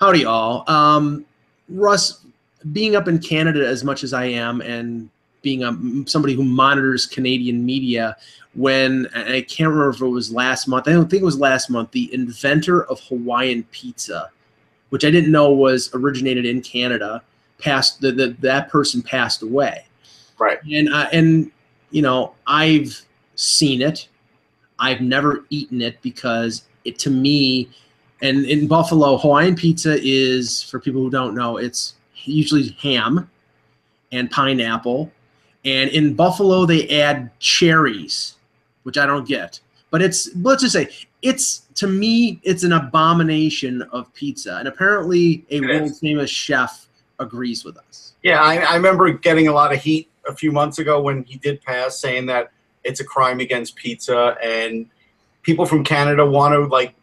Howdy, all. Um, Russ, being up in Canada as much as I am, and being a, somebody who monitors Canadian media, when I can't remember if it was last month. I don't think it was last month. The inventor of Hawaiian pizza, which I didn't know was originated in Canada, passed. The, the that person passed away. Right. And uh, and you know I've seen it. I've never eaten it because it to me, and in Buffalo, Hawaiian pizza is for people who don't know, it's usually ham and pineapple. And in Buffalo, they add cherries, which I don't get. But it's let's just say it's to me, it's an abomination of pizza. And apparently, a world famous chef agrees with us. Yeah, I, I remember getting a lot of heat a few months ago when he did pass, saying that it's a crime against pizza, and people from Canada want to like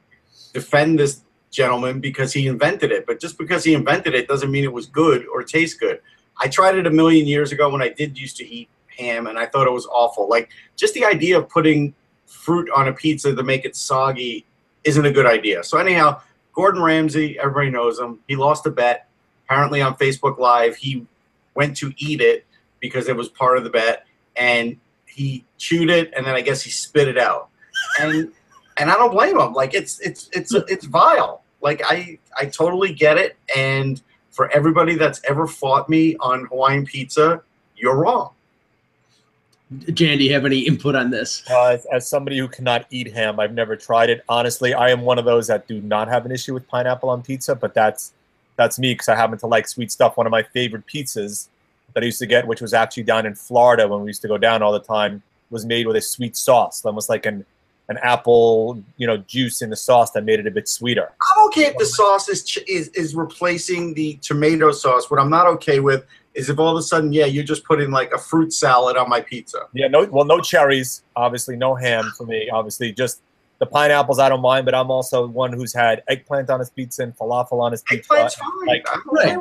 defend this gentleman because he invented it. But just because he invented it doesn't mean it was good or tastes good. I tried it a million years ago when I did used to eat ham, and I thought it was awful. Like just the idea of putting fruit on a pizza to make it soggy isn't a good idea. So anyhow, Gordon Ramsay, everybody knows him. He lost a bet. Apparently on Facebook Live, he went to eat it because it was part of the bet, and he chewed it, and then I guess he spit it out. And and I don't blame them. Like it's it's it's it's vile. Like I I totally get it. And for everybody that's ever fought me on Hawaiian pizza, you're wrong. Jan, do you have any input on this? Uh, as, as somebody who cannot eat ham, I've never tried it. Honestly, I am one of those that do not have an issue with pineapple on pizza, but that's that's me because I happen to like sweet stuff. One of my favorite pizzas that I used to get, which was actually down in Florida when we used to go down all the time, was made with a sweet sauce, almost like an an apple, you know, juice in the sauce that made it a bit sweeter. I'm okay if the sauce is ch- is is replacing the tomato sauce. What I'm not okay with is if all of a sudden, yeah, you're just putting like a fruit salad on my pizza. Yeah, no, well, no cherries, obviously, no ham for me. Obviously, just the pineapples I don't mind, but I'm also one who's had eggplant on his pizza and falafel on his pizza. Eggplant's fine. Like- Right.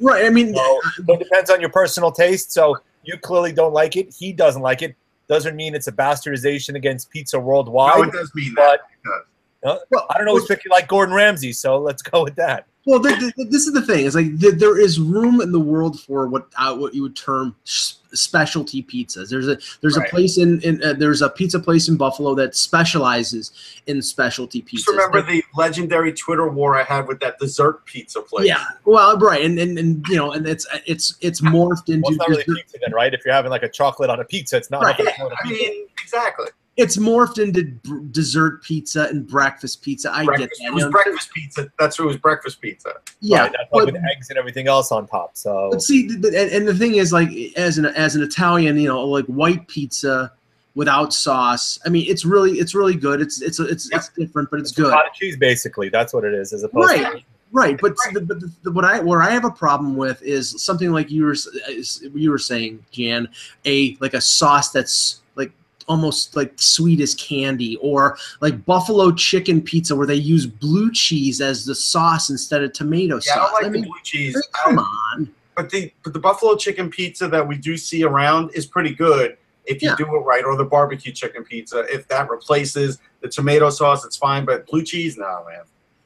Right. I mean, So, so it depends on your personal taste. So you clearly don't like it. He doesn't like it. Doesn't mean it's a bastardization against pizza worldwide. No, it does mean that. but Well, I don't always pick you like Gordon Ramsay, so let's go with that. Well, th- th- this is the thing. It's like th- there is room in the world for what uh, what you would term specialty pizzas. There's a there's Right. a place in, in uh, there's a pizza place in Buffalo that specializes in specialty pizzas. Just remember the legendary Twitter war I had with that dessert pizza place. yeah, well, right, and, and and you know, and it's it's it's morphed into Well, it's not really dessert- pizza then, right? If you're having like a chocolate on a pizza, it's not. Right. nothing Yeah, more I mean, exactly. It's morphed into b- dessert pizza and breakfast pizza. I breakfast, get that. It was breakfast pizza. That's what it was breakfast pizza. yeah, Right, but- with eggs and everything else on top. So But see, th- th- and, and the thing is, like, as an as an Italian, you know, like white pizza without sauce. I mean, it's really it's really good. It's it's it's it's different, but it's it's good. cottage cheese, basically. That's what it is, as opposed to Right. Right, but, The, but the, the, what I where I have a problem with is something like you were uh, you were saying, Jan, a like a sauce that's like almost like sweet as candy, or like buffalo chicken pizza where they use blue cheese as the sauce instead of tomato sauce. Yeah, I sauce. don't like mean, the blue cheese. come I- on. but the but the buffalo chicken pizza that we do see around is pretty good if you Yeah. do it right, or the barbecue chicken pizza. If that replaces the tomato sauce, it's fine. But blue cheese, no, man.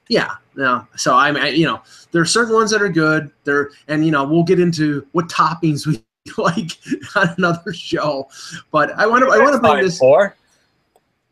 Yeah, no. So I mean, I- you know, there are certain ones that are good. There, and you know, we'll get into what toppings we like on another show. But I want to, I want to Next bring this. Or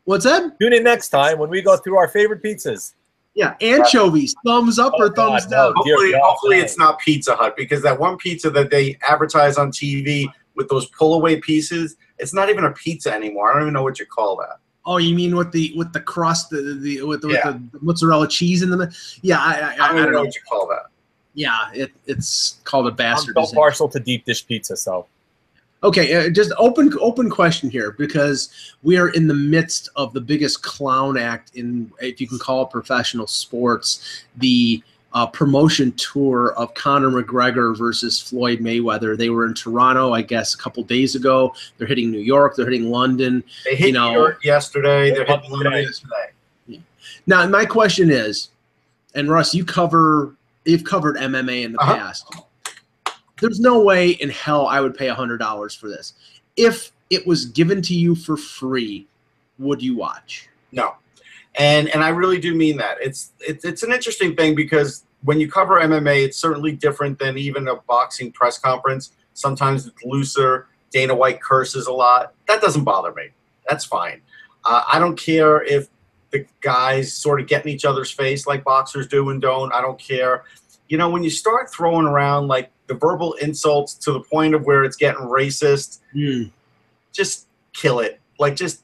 What's that? tune in next time when we go through our favorite pizzas. Yeah, anchovies. Thumbs up Oh, or thumbs God, down? no. Hopefully, God, hopefully no. it's not Pizza Hut because that one pizza that they advertise on TV with those pull away pieces, it's not even a pizza anymore. I don't even know what you call that. Oh, you mean with the with the crust, the the with the, Yeah. with the mozzarella cheese in the? Middle? Yeah, I I, I, I don't I don't know know. what you call that. Yeah, it, it's called a I'm bastard. so partial to deep dish pizza, so Okay, uh, just open open question here because we are in the midst of the biggest clown act in, if you can call it professional sports, the uh, promotion tour of Conor McGregor versus Floyd Mayweather. They were in Toronto, I guess, a couple days ago. They're hitting New York. They're hitting London. They hit You know- New York yesterday. They're hitting London yesterday. Now, my question is, and Russ, you cover, you've covered MMA in the Uh-huh. past. There's no way in hell I would pay hundred dollars for this. If it was given to you for free, would you watch? No, and and I really do mean that. It's it's it's an interesting thing because when you cover MMA, it's certainly different than even a boxing press conference. Sometimes it's looser. Dana White curses a lot. That doesn't bother me. That's fine. Uh, I don't care if the guys sort of get in each other's face like boxers do and don't. I don't care. You know, when you start throwing around like the verbal insults to the point of where it's getting racist, Mm. just kill it. Like, just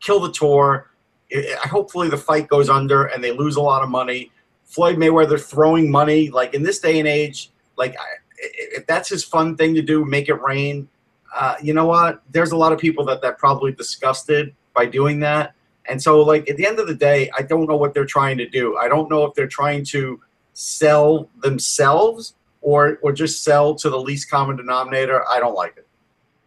kill the tour. I- I- hopefully, the fight goes under and they lose a lot of money. Floyd Mayweather throwing money, like in this day and age, like I- if that's his fun thing to do, make it rain. Uh, you know what? There's a lot of people that that probably disgusted by doing that. And so, like at the end of the day, I don't know what they're trying to do. I don't know if they're trying to sell themselves or or just sell to the least common denominator. I don't like it.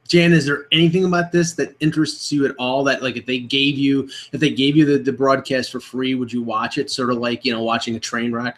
Jan, is there anything about this that interests you at all? That like if they gave you if they gave you the, the broadcast for free, would you watch it? Sort of like you know watching a train wreck.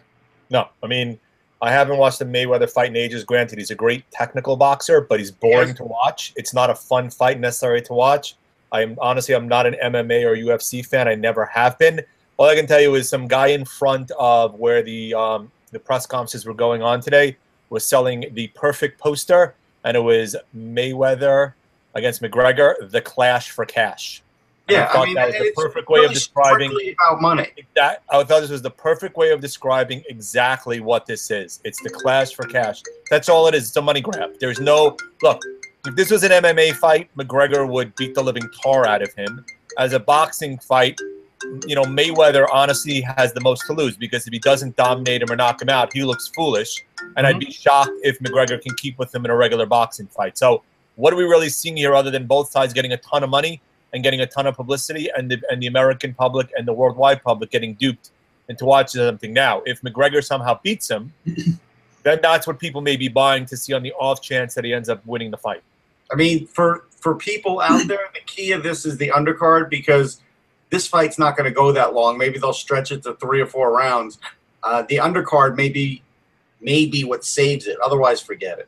No, I mean, I haven't watched the Mayweather fight in ages. Granted, he's a great technical boxer, but he's boring Yes. to watch. It's not a fun fight necessary to watch. I'm honestly, I'm not an MMA or UFC fan. I never have been. All I can tell you is some guy in front of where the um, the press conferences were going on today was selling the perfect poster, and it was Mayweather against McGregor, the clash for cash. And Yeah, I thought I mean, that was the perfect way of describing about money. that I thought this was the perfect way of describing exactly what this is. It's the clash for cash. That's all it is. It's a money grab. There's no look. If this was an MMA fight, McGregor would beat the living tar out of him. As a boxing fight, you know Mayweather honestly has the most to lose because if he doesn't dominate him or knock him out, he looks foolish. And I'd be mm-hmm. shocked if McGregor can keep with him in a regular boxing fight. So what are we really seeing here other than both sides getting a ton of money and getting a ton of publicity and the, and the American public and the worldwide public getting duped into watching something now. If McGregor somehow beats him, then that's what people may be buying to see on the off chance that he ends up winning the fight. I mean, for for people out there, the key of this is the undercard because this fight's not going to go that long. Maybe they'll stretch it to three or four rounds. Uh, the undercard may be, may be what saves it. Otherwise, forget it.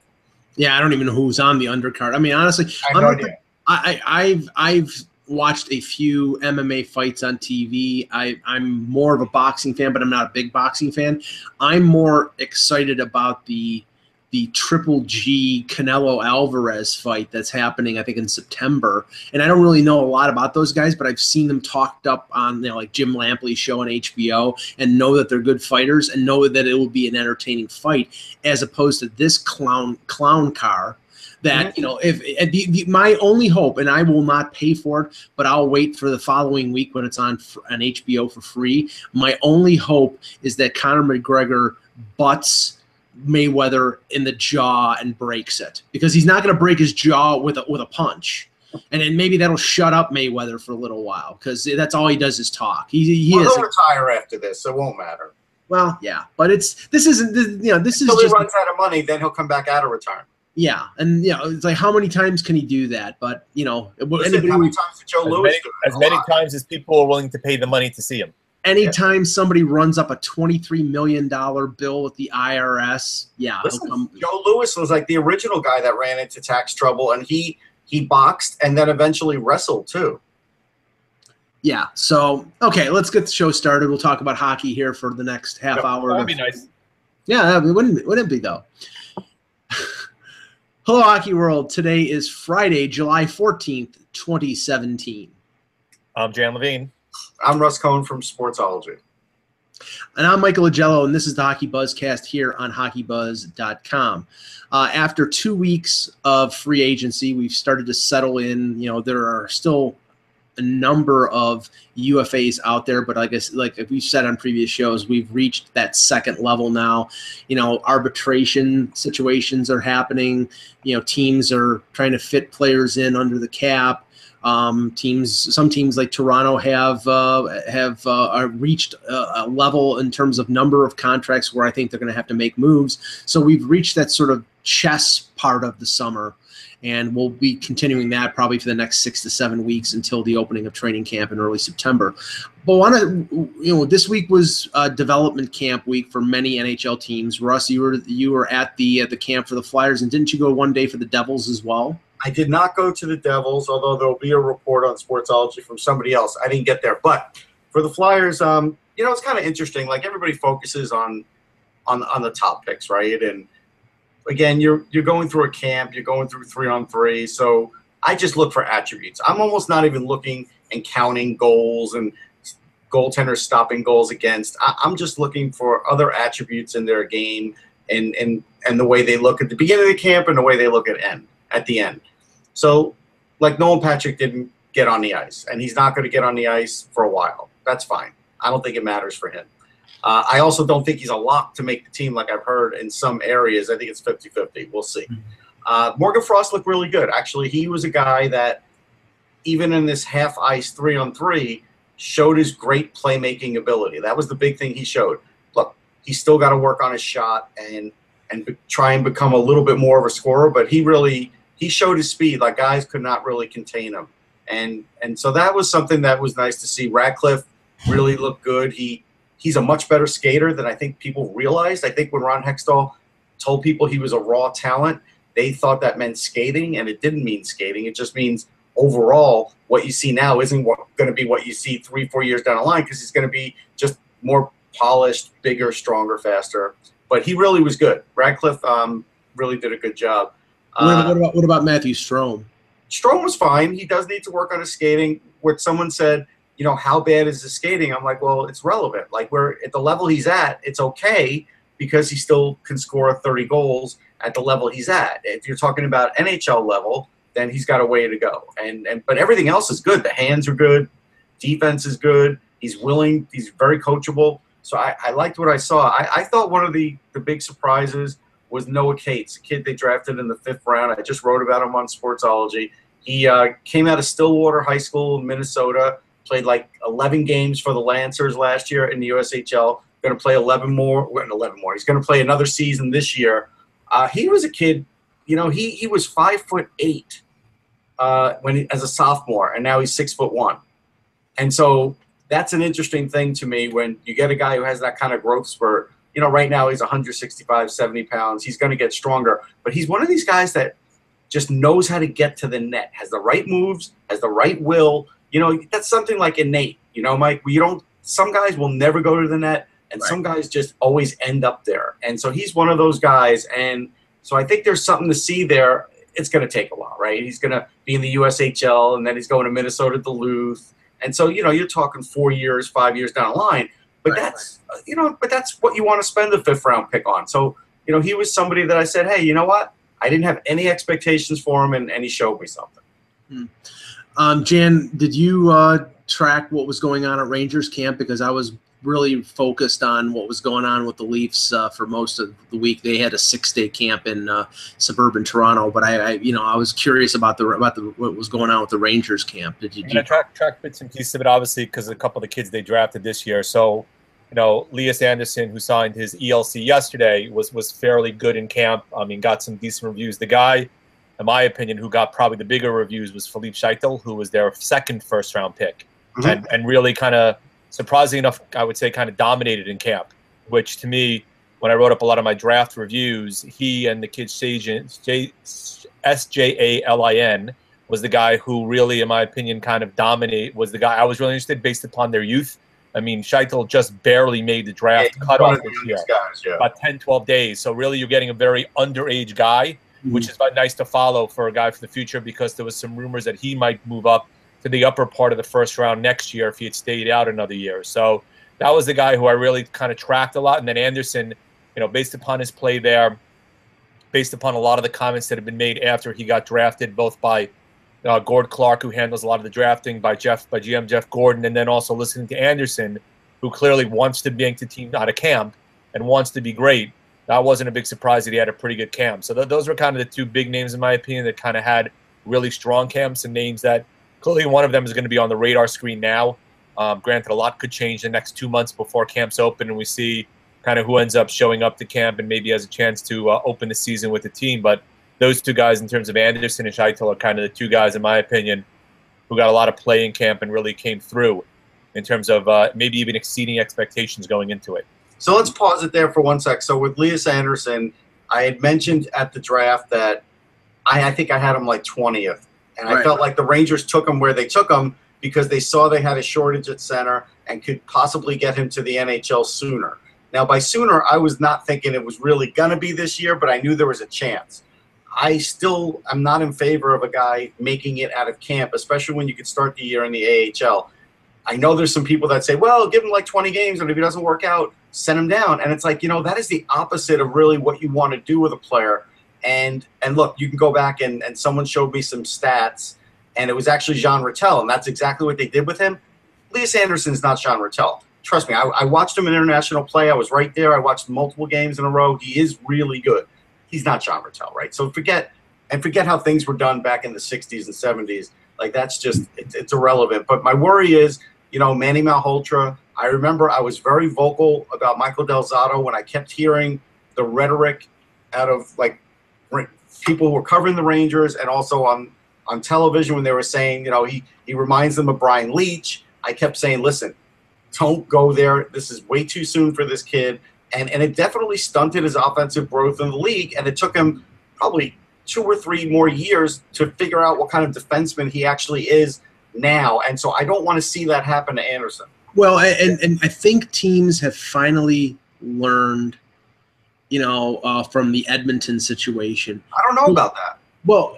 Yeah, I don't even know who's on the undercard. I mean, honestly, I I'm have no not the- idea. I, I I've I've watched a few MMA fights on TV. I I'm more of a boxing fan, but I'm not a big boxing fan. I'm more excited about the the Triple G Canelo Alvarez fight that's happening, I think in September. And I don't really know a lot about those guys, but I've seen them talked up on you know like Jim Lampley's show on HBO, and know that they're good fighters, and know that it will be an entertaining fight, as opposed to this clown clown car that mm-hmm. you know if and the, the, my only hope and i will not pay for it but i'll wait for the following week when it's on f- on hbo for free my only hope is that conor mcgregor butts mayweather in the jaw and breaks it because he's not going to break his jaw with a with a punch and then maybe that'll shut up mayweather for a little while because that's all he does is talk he, he Well, is he'll retire after this, so it won't matter. well yeah but it's this isn't this, you know this is Until he just runs out of money, then he'll come back out of retirement. Yeah and you know it's like how many times can he do that but you know Listen, anybody how many times did Joe As Louis many, do it? as many times as people are willing to pay the money to see him. anytime somebody runs up a $23 million bill with the IRS, yeah, Listen, come. Joe Louis was like the original guy that ran into tax trouble, and he he boxed and then eventually wrestled too. Yeah. So, okay, let's get the show started. We'll talk about hockey here for the next half Yep, hour. That'd be nice. Yeah, it wouldn't, wouldn't it be though? Hello, Hockey World. Today is Friday, July 14th, 2017. I'm Jan Levine. I'm Russ Cohen from Sportsology. And I'm Michael Augello, and this is the Hockey Buzzcast here on hockeybuzz.com. Uh, after two weeks of free agency, we've started to settle in. You know, there are still a number of UFAs out there, but I guess, like we've said on previous shows, we've reached that second level now. You know, arbitration situations are happening. You know, teams are trying to fit players in under the cap. Um, teams, some teams like Toronto have uh, have uh, are reached a, a level in terms of number of contracts where I think they're going to have to make moves. So we've reached that sort of chess part of the summer, and we'll be continuing that probably for the next six to seven weeks until the opening of training camp in early September. But want to, you know, this week was uh, development camp week for many NHL teams. Russ, you were you were at the at the camp for the Flyers, and didn't you go one day for the Devils as well? I did not go to the Devils, although there'll be a report on Sportsology from somebody else. I didn't get there, but for the Flyers, um, you know, it's kind of interesting. Like everybody focuses on on on the top picks, right? And again, you're you're going through a camp, you're going through three on three, so I just look for attributes. I'm almost not even looking and counting goals and goaltenders stopping goals against. I, am just looking for other attributes in their game and and and the way they look at the beginning of the camp and the way they look at end at the end. So, like Nolan Patrick didn't get on the ice, and he's not going to get on the ice for a while. That's fine. I don't think it matters for him. Uh, I also don't think he's a lock to make the team, like I've heard in some areas. I think it's 50 50. We'll see. Mm-hmm. Uh, Morgan Frost looked really good. Actually, he was a guy that, even in this half ice three on three, showed his great playmaking ability. That was the big thing he showed. Look, he's still got to work on his shot and and be, try and become a little bit more of a scorer. But he really he showed his speed. Like guys could not really contain him, and and so that was something that was nice to see. Ratcliffe really looked good. He he's a much better skater than I think people realized. I think when Ron Hextall told people he was a raw talent, they thought that meant skating, and it didn't mean skating. It just means overall what you see now isn't going to be what you see three, four years down the line because he's going to be just more polished, bigger, stronger, faster. But he really was good. Ratcliffe um, really did a good job. Uh, what, about, what about Matthew Strome? Strome was fine. He does need to work on his skating. What someone said, you know, how bad is his skating? I'm like, well, it's relevant. Like, we're at the level he's at, it's okay because he still can score 30 goals at the level he's at. If you're talking about NHL level, then he's got a way to go. And and but everything else is good. The hands are good, defense is good. He's willing. He's very coachable. So I, I liked what I saw. I, I thought one of the the big surprises was Noah Cates, a kid they drafted in the fifth round. I just wrote about him on Sportsology. He uh, came out of Stillwater High School in Minnesota. Played like 11 games for the Lancers last year in the USHL. Going to play 11 more. 11 more. He's going to play another season this year. Uh, he was a kid, you know, he he was five foot eight uh, when he, as a sophomore, and now he's six foot one. And so that's an interesting thing to me when you get a guy who has that kind of growth spurt. You know, right now he's 165, 70 pounds. He's going to get stronger, but he's one of these guys that just knows how to get to the net, has the right moves, has the right will. You know, that's something like innate. You know, Mike, you don't. Some guys will never go to the net, and right. some guys just always end up there. And so he's one of those guys. And so I think there's something to see there it's going to take a while, right? He's going to be in the USHL, and then he's going to Minnesota Duluth, and so you know you're talking four years, five years down the line. But right, that's right. you know, but that's what you want to spend the fifth round pick on. So you know, he was somebody that I said, hey, you know what? I didn't have any expectations for him, and, and he showed me something. Hmm. Um, Jan, did you uh, track what was going on at Rangers camp? Because I was really focused on what was going on with the Leafs uh, for most of the week. They had a six-day camp in uh, suburban Toronto, but I, I, you know, I was curious about the about the what was going on with the Rangers camp. Did you? I track track bits and pieces of it, obviously, because a couple of the kids they drafted this year. So, you know, Lias Andersson, who signed his ELC yesterday, was was fairly good in camp. I mean, got some decent reviews. The guy. In my opinion, who got probably the bigger reviews was Filip Chytil, who was their second first round pick, mm-hmm. and, and really kind of surprisingly enough, I would say kind of dominated in camp, which to me, when I wrote up a lot of my draft reviews, he and the kid Sjalin, S J A L I N, was the guy who really, in my opinion, kind of dominate. Was the guy I was really interested based upon their youth. I mean, Chytil just barely made the draft yeah, cutoff this year, guys, yeah. about 10, 12 days. So really, you're getting a very underage guy, mm-hmm. which is nice to follow for a guy for the future because there was some rumors that he might move up to the upper part of the first round next year if he had stayed out another year. So that was the guy who I really kind of tracked a lot. And then Andersson, you know, based upon his play there, based upon a lot of the comments that have been made after he got drafted, both by uh, Gord Clark, who handles a lot of the drafting, by Jeff, by GM Jeff Gorton, and then also listening to Andersson, who clearly wants to make the team out of camp and wants to be great. That wasn't a big surprise that he had a pretty good camp. So th- those were kind of the two big names, in my opinion, that kind of had really strong camps and names that clearly one of them is going to be on the radar screen now. Um, granted, a lot could change the next two months before camps open, and we see kind of who ends up showing up to camp and maybe has a chance to uh, open the season with the team. But those two guys, in terms of Andersson and Chytil, are kind of the two guys, in my opinion, who got a lot of play in camp and really came through in terms of uh, maybe even exceeding expectations going into it. So let's pause it there for one sec. So with Lias Andersson, I had mentioned at the draft that I, I think I had him like 20th and right. I felt like the Rangers took him where they took him because they saw they had a shortage at center and could possibly get him to the NHL sooner. Now, by sooner, I was not thinking it was really going to be this year, but I knew there was a chance. I still am not in favor of a guy making it out of camp, especially when you could start the year in the AHL. I know there's some people that say, well, give him like 20 games, and if he doesn't work out, send him down. And it's like, you know, that is the opposite of really what you want to do with a player. And and look, you can go back and, and someone showed me some stats, and it was actually Jean Ratelle, and that's exactly what they did with him. Lias Andersson's not Jean Ratelle. Trust me, I, I watched him in international play. I was right there. I watched multiple games in a row. He is really good. He's not Jean Ratelle, right? So forget and forget how things were done back in the 60s and 70s. Like that's just it's, it's irrelevant. But my worry is, you know, Manny Malhotra. I remember I was very vocal about Michael Del Zotto when I kept hearing the rhetoric out of like people who were covering the Rangers and also on on television when they were saying, you know, he he reminds them of Brian Leetch. I kept saying, listen, don't go there. This is way too soon for this kid. And and it definitely stunted his offensive growth in the league. And it took him probably two or three more years to figure out what kind of defenseman he actually is now. And so I don't want to see that happen to Andersson. Well, and, and I think teams have finally learned, you know, uh, from the Edmonton situation. I don't know about that. Well,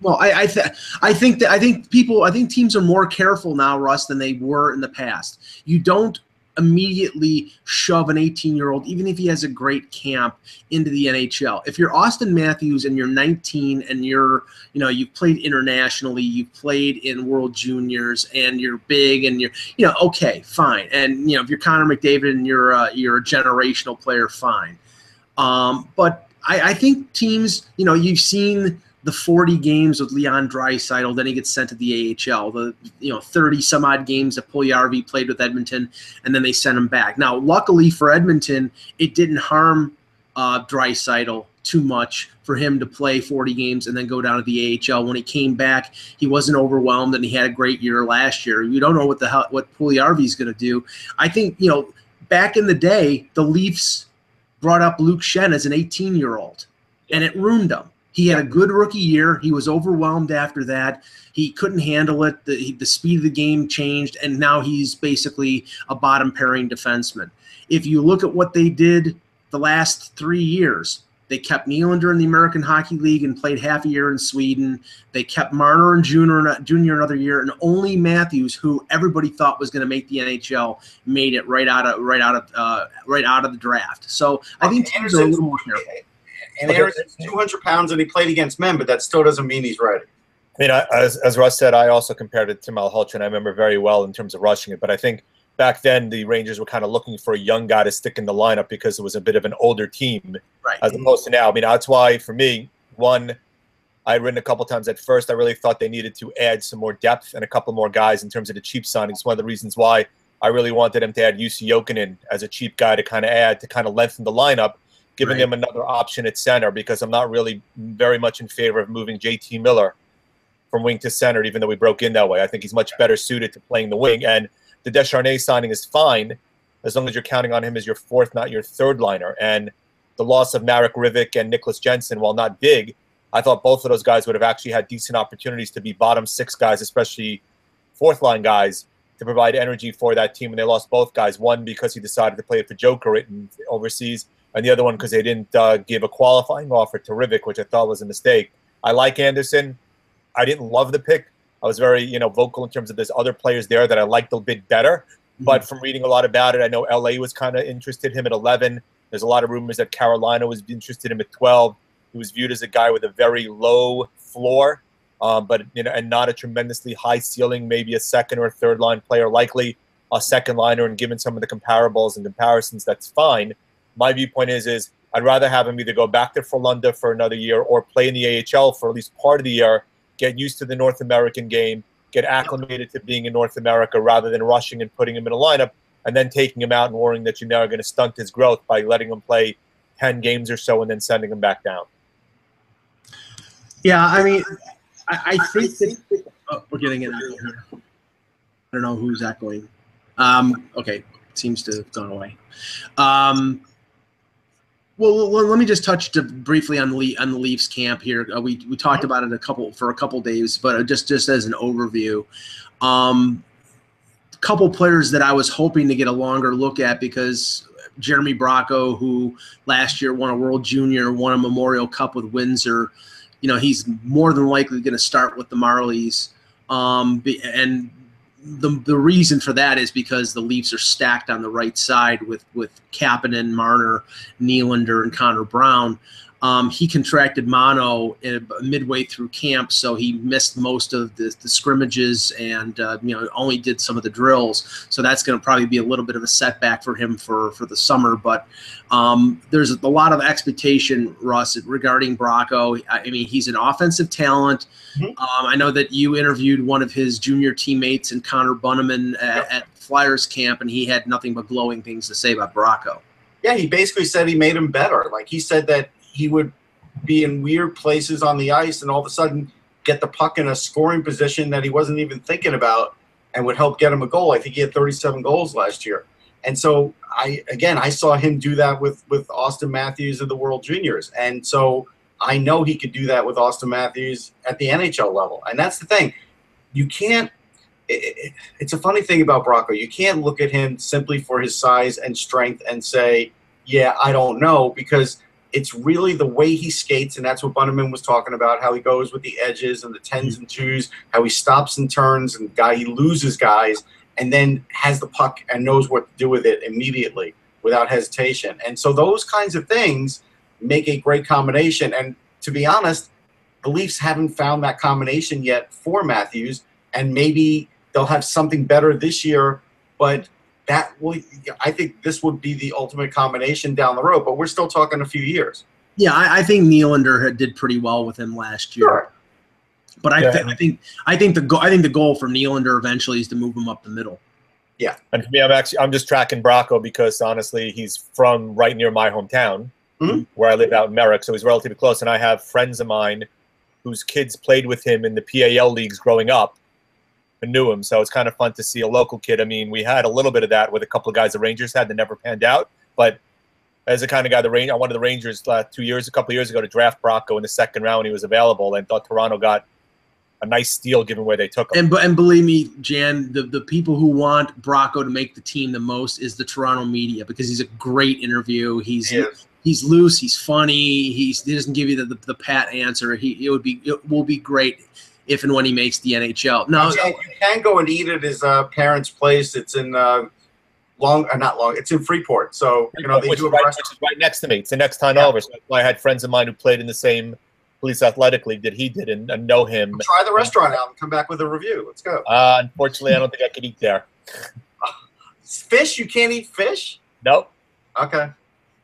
well, I I, th- I think that I think people I think teams are more careful now, Russ, than they were in the past. You don't immediately shove an 18 year old, even if he has a great camp, into the NHL. If you're Auston Matthews and you're 19 and you're, you know, you've played internationally, you've played in World Juniors, and you're big and you're, you know, okay, fine. And you know, if you're Connor McDavid and you're a, you're a generational player, fine. Um, but I, I think teams, you know, you've seen the 40 games with Leon Draisaitl, then he gets sent to the AHL. The you know 30 some odd games that Puljujarvi played with Edmonton, and then they sent him back. Now, luckily for Edmonton, it didn't harm uh, Draisaitl too much for him to play 40 games and then go down to the AHL. When he came back, he wasn't overwhelmed, and he had a great year last year. You don't know what the hell what Puljujarvi is going to do. I think you know back in the day, the Leafs brought up Luke Schenn as an 18 year old, and it ruined him he had a good rookie year. He was overwhelmed after that. He couldn't handle it. The, the speed of the game changed, and now he's basically a bottom pairing defenseman. If you look at what they did the last three years, they kept Nylander in the American Hockey League and played half a year in Sweden. They kept Marner and Junior, Junior another year, and only Matthews, who everybody thought was going to make the NHL, made it right out of right out of uh, right out of the draft. So I think teams are a little more careful and Ericsson's 200 pounds and he played against men, but that still doesn't mean he's ready. I mean, as, as Russ said, I also compared it to and I remember very well in terms of rushing it. But I think back then the Rangers were kind of looking for a young guy to stick in the lineup because it was a bit of an older team, right. as opposed to now. I mean, that's why for me, one, I had written a couple times at first. I really thought they needed to add some more depth and a couple more guys in terms of the cheap signings. One of the reasons why I really wanted them to add Jussi Jokinen as a cheap guy to kind of add to kind of lengthen the lineup giving right. them another option at center because I'm not really very much in favor of moving JT Miller from wing to center, even though we broke in that way. I think he's much better suited to playing the wing. And the Desharnais signing is fine as long as you're counting on him as your fourth, not your third liner. And the loss of Marek Hrivik and Nicklas Jensen, while not big, I thought both of those guys would have actually had decent opportunities to be bottom six guys, especially fourth line guys, to provide energy for that team. And they lost both guys. One because he decided to play for Joker overseas, and the other one because they didn't uh, give a qualifying offer to Hrivik, which I thought was a mistake. I like Andersson. I didn't love the pick. I was very, you know, vocal in terms of there's other players there that I liked a bit better. Mm-hmm. But from reading a lot about it, I know LA was kind of interested in him at 11. There's a lot of rumors that Carolina was interested in him at 12. He was viewed as a guy with a very low floor, um, but you know, and not a tremendously high ceiling. Maybe a second or third line player, likely a second liner. And given some of the comparables and comparisons, that's fine my viewpoint is is I'd rather have him either go back to Frölunda for another year or play in the AHL for at least part of the year, get used to the North American game, get acclimated to being in North America rather than rushing and putting him in a lineup and then taking him out and worrying that you're now are going to stunt his growth by letting him play 10 games or so and then sending him back down. Yeah, I mean, I, I think that oh, we're getting it out here. I don't know who's that going. Um, okay, seems to have gone away. Um, well, let me just touch to briefly on the on the Leafs camp here. Uh, we we talked about it a couple for a couple days, but just just as an overview, um, a couple players that I was hoping to get a longer look at because Jeremy Bracco, who last year won a World Junior, won a Memorial Cup with Windsor. You know, he's more than likely going to start with the Marlies. Um, and the, the reason for that is because the Leafs are stacked on the right side with with Kapanen, Marner, Nylander, and Connor Brown. Um, he contracted mono in, midway through camp, so he missed most of the, the scrimmages and uh, you know only did some of the drills. So that's going to probably be a little bit of a setback for him for for the summer. But um, there's a lot of expectation, Russ, regarding Bracco. I mean, he's an offensive talent. Mm-hmm. Um, I know that you interviewed one of his junior teammates and Connor Bunnaman at, at Flyers camp, and he had nothing but glowing things to say about Bracco. Yeah, he basically said he made him better. Like he said that he would be in weird places on the ice and all of a sudden get the puck in a scoring position that he wasn't even thinking about and would help get him a goal. I think he had 37 goals last year. And so I again I saw him do that with with Auston Matthews of the World Juniors. And so I know he could do that with Auston Matthews at the NHL level. And that's the thing. You can't it, it's a funny thing about Bracco. You can't look at him simply for his size and strength and say, "Yeah, I don't know," because it's really the way he skates, and that's what Bunnaman was talking about. How he goes with the edges and the 10s mm-hmm. and twos, how he stops and turns, and guy he loses guys, and then has the puck and knows what to do with it immediately without hesitation. And so those kinds of things make a great combination. And to be honest, the Leafs haven't found that combination yet for Matthews, and maybe they'll have something better this year. But that will I think this would be the ultimate combination down the road, but we're still talking a few years. Yeah, I, I think Nylander had, did pretty well with him last year. Sure. But I, yeah. th- I think I think the go- I think the goal for Nylander eventually is to move him up the middle. Yeah, and for me, I'm actually I'm just tracking Bracco because honestly, he's from right near my hometown, mm-hmm. where I live out in Merrick, so he's relatively close. And I have friends of mine whose kids played with him in the PAL leagues growing up, knew him. So it's kind of fun to see a local kid. I mean, we had a little bit of that with a couple of guys the Rangers had that never panned out. But as the kind of guy the Ranger, I wanted the Rangers uh, two years, a couple of years ago to draft Bracco in the second round when he was available, and thought Toronto got a nice steal given where they took him. And and believe me, Jan, the, the people who want Bracco to make the team the most is the Toronto media because he's a great interview. He's he he's loose, he's funny, he's, he doesn't give you the, the, the pat answer. He it would be it will be great if and when he makes the NHL. No, you can go and eat at his uh, parents' place. It's in uh, Long, uh, not Long. It's in Freeport. So you know they which do right, which is right next to me. It's the next town yeah. over. So I had friends of mine who played in the same police athletic league that he did and, and know him. Try the restaurant out and come back with a review. Let's go. Uh, unfortunately, I don't think I could eat there. fish? You can't eat fish? Nope. Okay.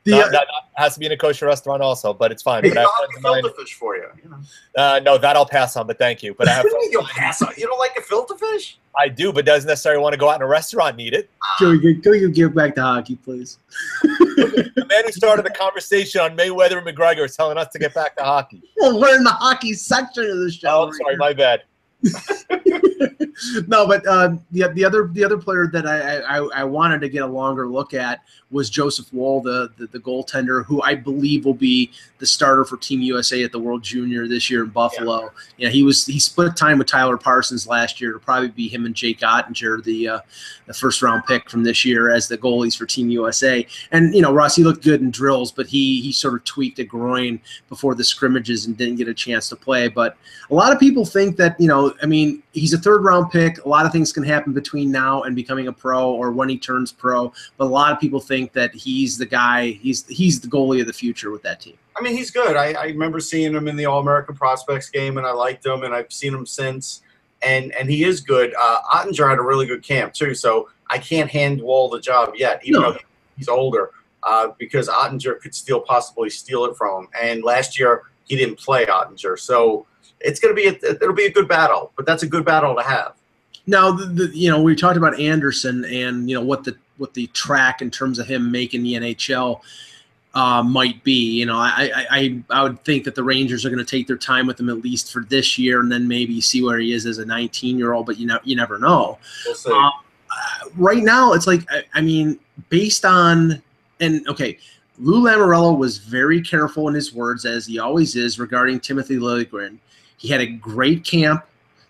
The, not, not, not, has to be in a kosher restaurant also, but it's fine. But I'll have fish for you. you know? uh, no, that I'll pass on, but thank you. But I have. you pass on. You don't like a filter fish? I do, but doesn't necessarily want to go out in a restaurant and eat it. Can we, can we get back to hockey, please? the man who started the conversation on Mayweather and McGregor is telling us to get back to hockey. Well, we're in the hockey section of the show. Oh, right sorry, my bad. no, but uh, the the other the other player that I, I, I wanted to get a longer look at was Joseph Woll, the, the, the goaltender, who I believe will be the starter for Team USA at the World Junior this year in Buffalo. Yeah, yeah he was he split time with Tyler Parsons last year. It'll probably be him and Jake Oettinger, the uh, the first round pick from this year as the goalies for Team USA. And you know, Ross, he looked good in drills, but he he sort of tweaked a groin before the scrimmages and didn't get a chance to play. But a lot of people think that you know, I mean, he's a third round pick. A lot of things can happen between now and becoming a pro or when he turns pro. But a lot of people think that he's the guy. He's he's the goalie of the future with that team. I mean, he's good. I, I remember seeing him in the All American Prospects game, and I liked him, and I've seen him since. And and he is good. Uh, Oettinger had a really good camp too, so I can't hand Woll the job yet, even no. though he's older, uh, because Oettinger could still possibly steal it from him. And last year he didn't play Oettinger, so it's going to be a, it'll be a good battle. But that's a good battle to have. Now, the, the, you know, we talked about Andersson and you know what the what the track in terms of him making the NHL uh, might be. You know, I, I I would think that the Rangers are going to take their time with him at least for this year, and then maybe see where he is as a 19 year old. But you know, you never know. We'll um, right now, it's like I, I mean, based on and okay, Lou Lamoriello was very careful in his words, as he always is, regarding Timothy Liljegren. He had a great camp.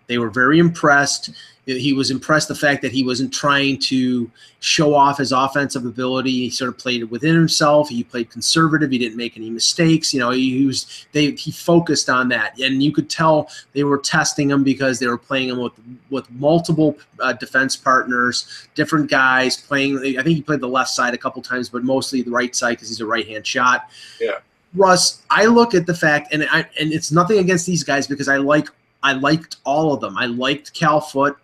They were very impressed. he was impressed the fact that he wasn't trying to show off his offensive ability. He sort of played it within himself. He played conservative. He didn't make any mistakes. You know, he, was they he focused on that, and you could tell they were testing him because they were playing him with with multiple uh, defense partners, different guys playing. I think he played the left side a couple times, but mostly the right side because he's a right hand shot. Yeah. Russ, I look at the fact, and I and it's nothing against these guys because I like I liked all of them. I liked Cal Foote.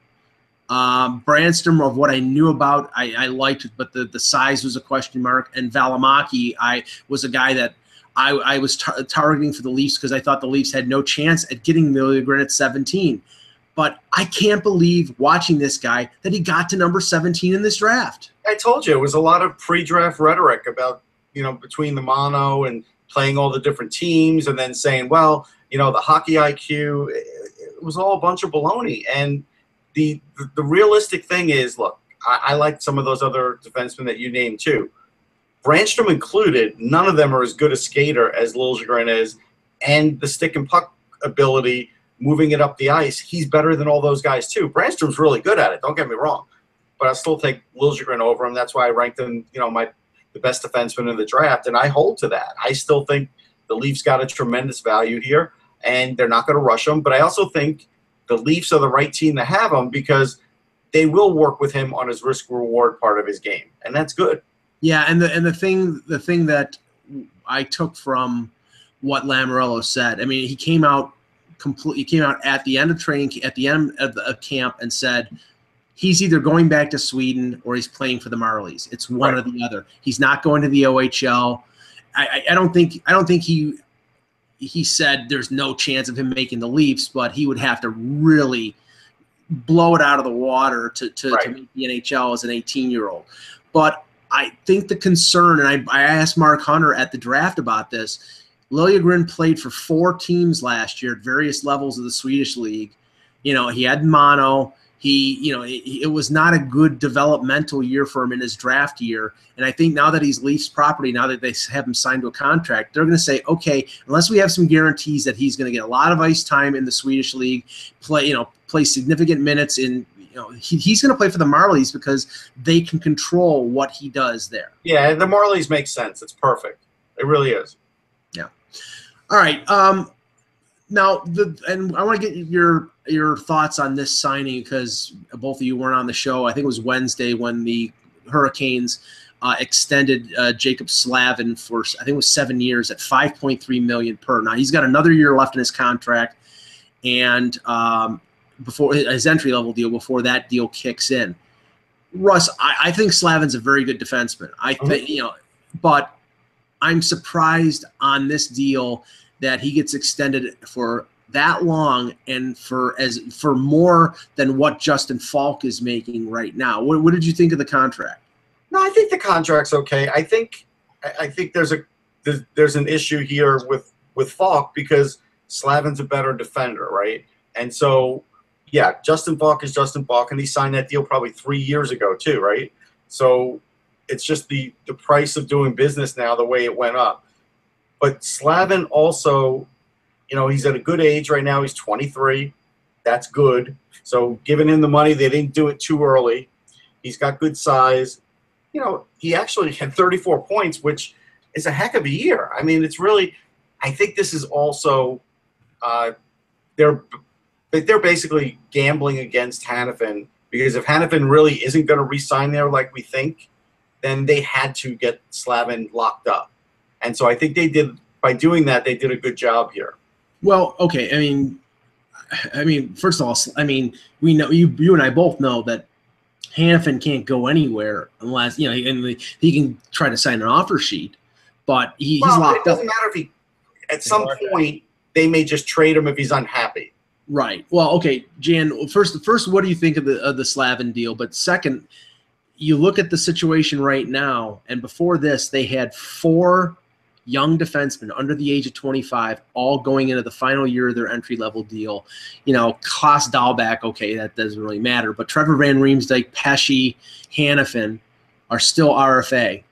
Um, Brannstrom, of what I knew about, I, I liked, but the, the size was a question mark. And Valimaki, I was a guy that I, I was tar- targeting for the Leafs because I thought the Leafs had no chance at getting Liljegren at 17. But I can't believe watching this guy that he got to number 17 in this draft. I told you it was a lot of pre-draft rhetoric about you know between the mono and playing all the different teams, and then saying, well, you know, the hockey IQ. It, was all a bunch of baloney. And the the, the realistic thing is, look, I, I like some of those other defensemen that you named too. Branstrom included, none of them are as good a skater as Liljegren is, and the stick and puck ability, moving it up the ice, he's better than all those guys too. Branstrom's really good at it. Don't get me wrong, but I still take Liljegren over him. That's why I ranked him, you know, my the best defenseman in the draft, and I hold to that. I still think the Leafs got a tremendous value here, and they're not going to rush him. But I also think the Leafs are the right team to have him because they will work with him on his risk reward part of his game, and that's good. Yeah, and the and the thing the thing that I took from what Lamoriello said, I mean, he came out complete. He came out at the end of training, at the end of the of camp, and said he's either going back to Sweden or he's playing for the Marlies. It's one Right. or the other. He's not going to the OHL. I, I, don't think I don't think he he said there's no chance of him making the Leafs, but he would have to really blow it out of the water to to, to Right. make the NHL as an 18 year old. But I think the concern, and I, I asked Mark Hunter at the draft about this. Liljegren played for four teams last year at various levels of the Swedish league. You know, he had mono. He, you know, it, it was not a good developmental year for him in his draft year. And I think now that he's Leafs property, now that they have him signed to a contract, they're going to say, okay, unless we have some guarantees that he's going to get a lot of ice time in the Swedish league, play, you know, play significant minutes in, you know, he, he's going to play for the Marlies because they can control what he does there. Yeah, the Marlies make sense. It's perfect. It really is. Yeah. All right. Um, now the and I want to get your your thoughts on this signing because both of you weren't on the show. I think it was Wednesday when the Hurricanes uh, extended uh, Jaccob Slavin for I think it was seven years at 5.3 million per. Now he's got another year left in his contract, and um, before his entry level deal before that deal kicks in. Russ, I, I think Slavin's a very good defenseman. I think you know, but I'm surprised on this deal that he gets extended for that long and for as for more than what Justin Faulk is making right now. What, what did you think of the contract? No, I think the contract's okay. I think I think there's a there's, there's an issue here with with Faulk because Slavin's a better defender, right? And so, yeah, Justin Faulk is Justin Faulk, and he signed that deal probably three years ago too, right? So it's just the the price of doing business now, the way it went up. But Slavin also, you know, he's at a good age right now. He's 23. That's good. So giving him the money, they didn't do it too early. He's got good size you know, he actually had 34 points, which is a heck of a year. I mean, it's really. I think this is also, uh, they're they're basically gambling against Hanifin because if Hanifin really isn't going to re-sign there like we think, then they had to get Slavin locked up, and so I think they did by doing that they did a good job here. Well, okay. I mean, I mean, first of all, I mean, we know you you and I both know that Hanifin can't go anywhere unless you know, and the, he can try to sign an offer sheet, but he, he's Well, it locked up. doesn't matter if he. At some point, they may just trade him if he's unhappy. Right. Well, okay, Jan. First, first, what do you think of the of the Slavin deal? But second, you look at the situation right now, and before this, they had four young defensemen under the age of 25, all going into the final year of their entry level deal. You know, Klaus Dahlbeck, okay, that doesn't really matter, but Trevor Van Riemsdyk, Pesce, Hanifin are still RFA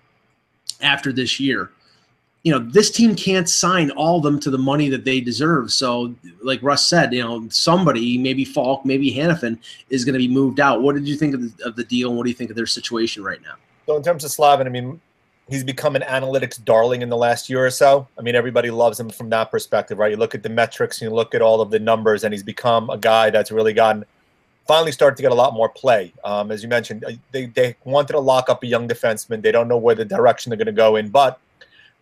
after this year. you know, this team can't sign all of them to the money that they deserve. So, like Russ said, you know, somebody, maybe Faulk, maybe Hanifin, is going to be moved out. What did you think of the, of the deal, and what do you think of their situation right now? So, in terms of Slavin, I mean, he's become an analytics darling in the last year or so. I mean, everybody loves him from that perspective, right? You look at the metrics, you look at all of the numbers, and he's become a guy that's really gotten finally started to get a lot more play. Um, as you mentioned, uh, they, they wanted to lock up a young defenseman. They don't know where the direction they're going to go in, but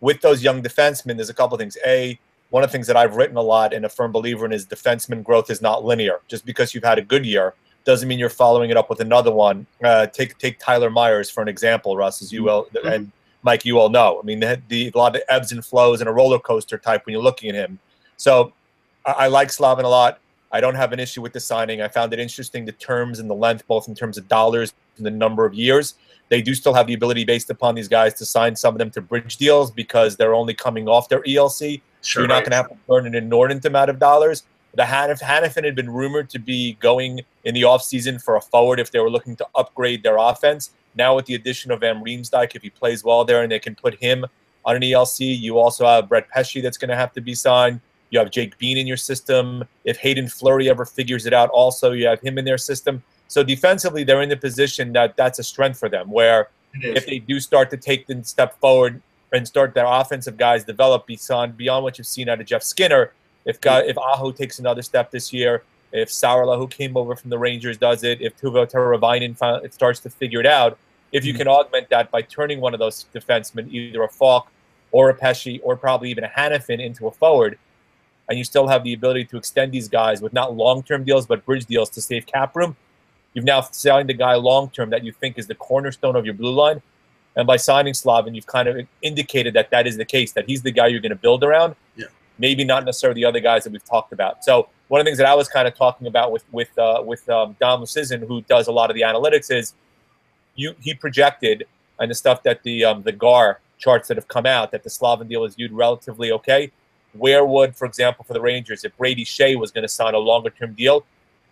with those young defensemen, there's a couple of things. A, one of the things that I've written a lot and a firm believer in is defenseman growth is not linear. Just because you've had a good year doesn't mean you're following it up with another one. Uh, take take Tyler Myers for an example, Russ, as you mm-hmm. will, mm-hmm. and Mike, you all know. I mean, the, the, a lot of ebbs and flows and a roller coaster type when you're looking at him. So I, I like Slavin a lot. I don't have an issue with the signing. I found it interesting the terms and the length, both in terms of dollars and the number of years. They do still have the ability, based upon these guys, to sign some of them to bridge deals because they're only coming off their ELC. Sure, so you're not going to have to burn an inordinate amount of dollars. The Hanif, Hanifin had been rumored to be going in the offseason for a forward if they were looking to upgrade their offense. Now, with the addition of Van Riemsdyk, if he plays well there and they can put him on an ELC, you also have Brett Pesce that's going to have to be signed. You have Jake Bean in your system. If Hayden Fleury ever figures it out, also you have him in their system. So defensively, they're in the position that that's a strength for them. Where if they do start to take the step forward and start their offensive guys develop beyond beyond what you've seen out of Jeff Skinner, if God, if Aho takes another step this year, if Saarela, who came over from the Rangers, does it, if Teuvo Teravainen starts to figure it out, if you mm-hmm. can augment that by turning one of those defensemen, either a Faulk or a Pesce or probably even a Hanifin into a forward, and you still have the ability to extend these guys with not long-term deals but bridge deals to save cap room, You've now signed the guy long term that you think is the cornerstone of your blue line. And by signing Slavin, you've kind of indicated that that is the case, that he's the guy you're going to build around. Yeah. Maybe not necessarily the other guys that we've talked about. So one of the things that I was kind of talking about with with uh, with um, Dom Luszczyszyn, who does a lot of the analytics, is you he projected and the stuff that the um, the GAR charts that have come out that the Slavin deal is viewed relatively okay. Where would, for example, for the Rangers, if Brady Skjei was going to sign a longer term deal,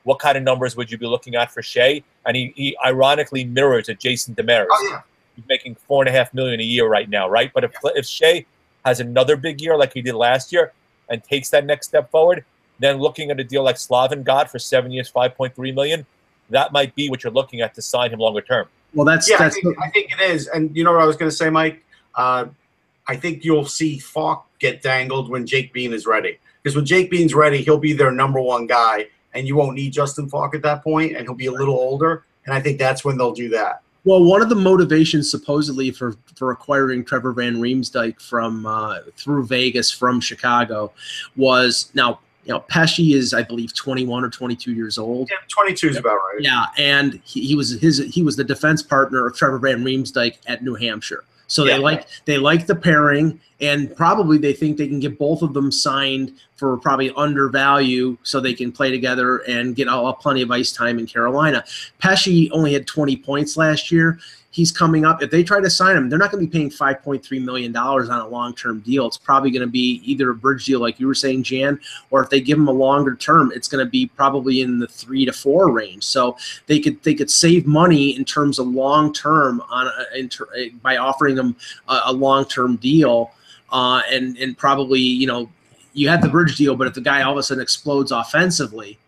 what kind of numbers would you be looking at for Skjei? And he, he ironically mirrors a Jason Demers. Oh, yeah. He's making four and a half million a year right now, right? But if, if Skjei has another big year like he did last year and takes that next step forward, then looking at a deal like Slavin got for seven years, 5.3 million, that might be what you're looking at to sign him longer term. Well, that's, yeah, that's I, think, I think it is. And you know what I was going to say, Mike? Uh, I think you'll see Faulk get dangled when Jake Bean is ready. Because when Jake Bean's ready, he'll be their number one guy and you won't need Justin Faulk at that point, and he'll be a little older. And I think that's when they'll do that. Well, one of the motivations supposedly for for acquiring Trevor Van Riemsdyk from uh, through Vegas from Chicago was now you know Pesce is I believe 21 or 22 years old. Yeah, 22 is about right. Yeah, and he, he was his he was the defense partner of Trevor Van Riemsdyk at New Hampshire. So yeah. they like they like the pairing, and probably they think they can get both of them signed for probably undervalue, so they can play together and get all, plenty of ice time in Carolina. Pesce only had 20 points last year he's coming up. If they try to sign him, they're not going to be paying $5.3 million on a long term deal. It's probably going to be either a bridge deal, like you were saying, Jan, or if they give him a longer term, it's going to be probably in the three to four range. So they could they could save money in terms of long term on a, by offering them a, a long term deal, uh, and and probably you know you have the bridge deal, but if the guy all of a sudden explodes offensively,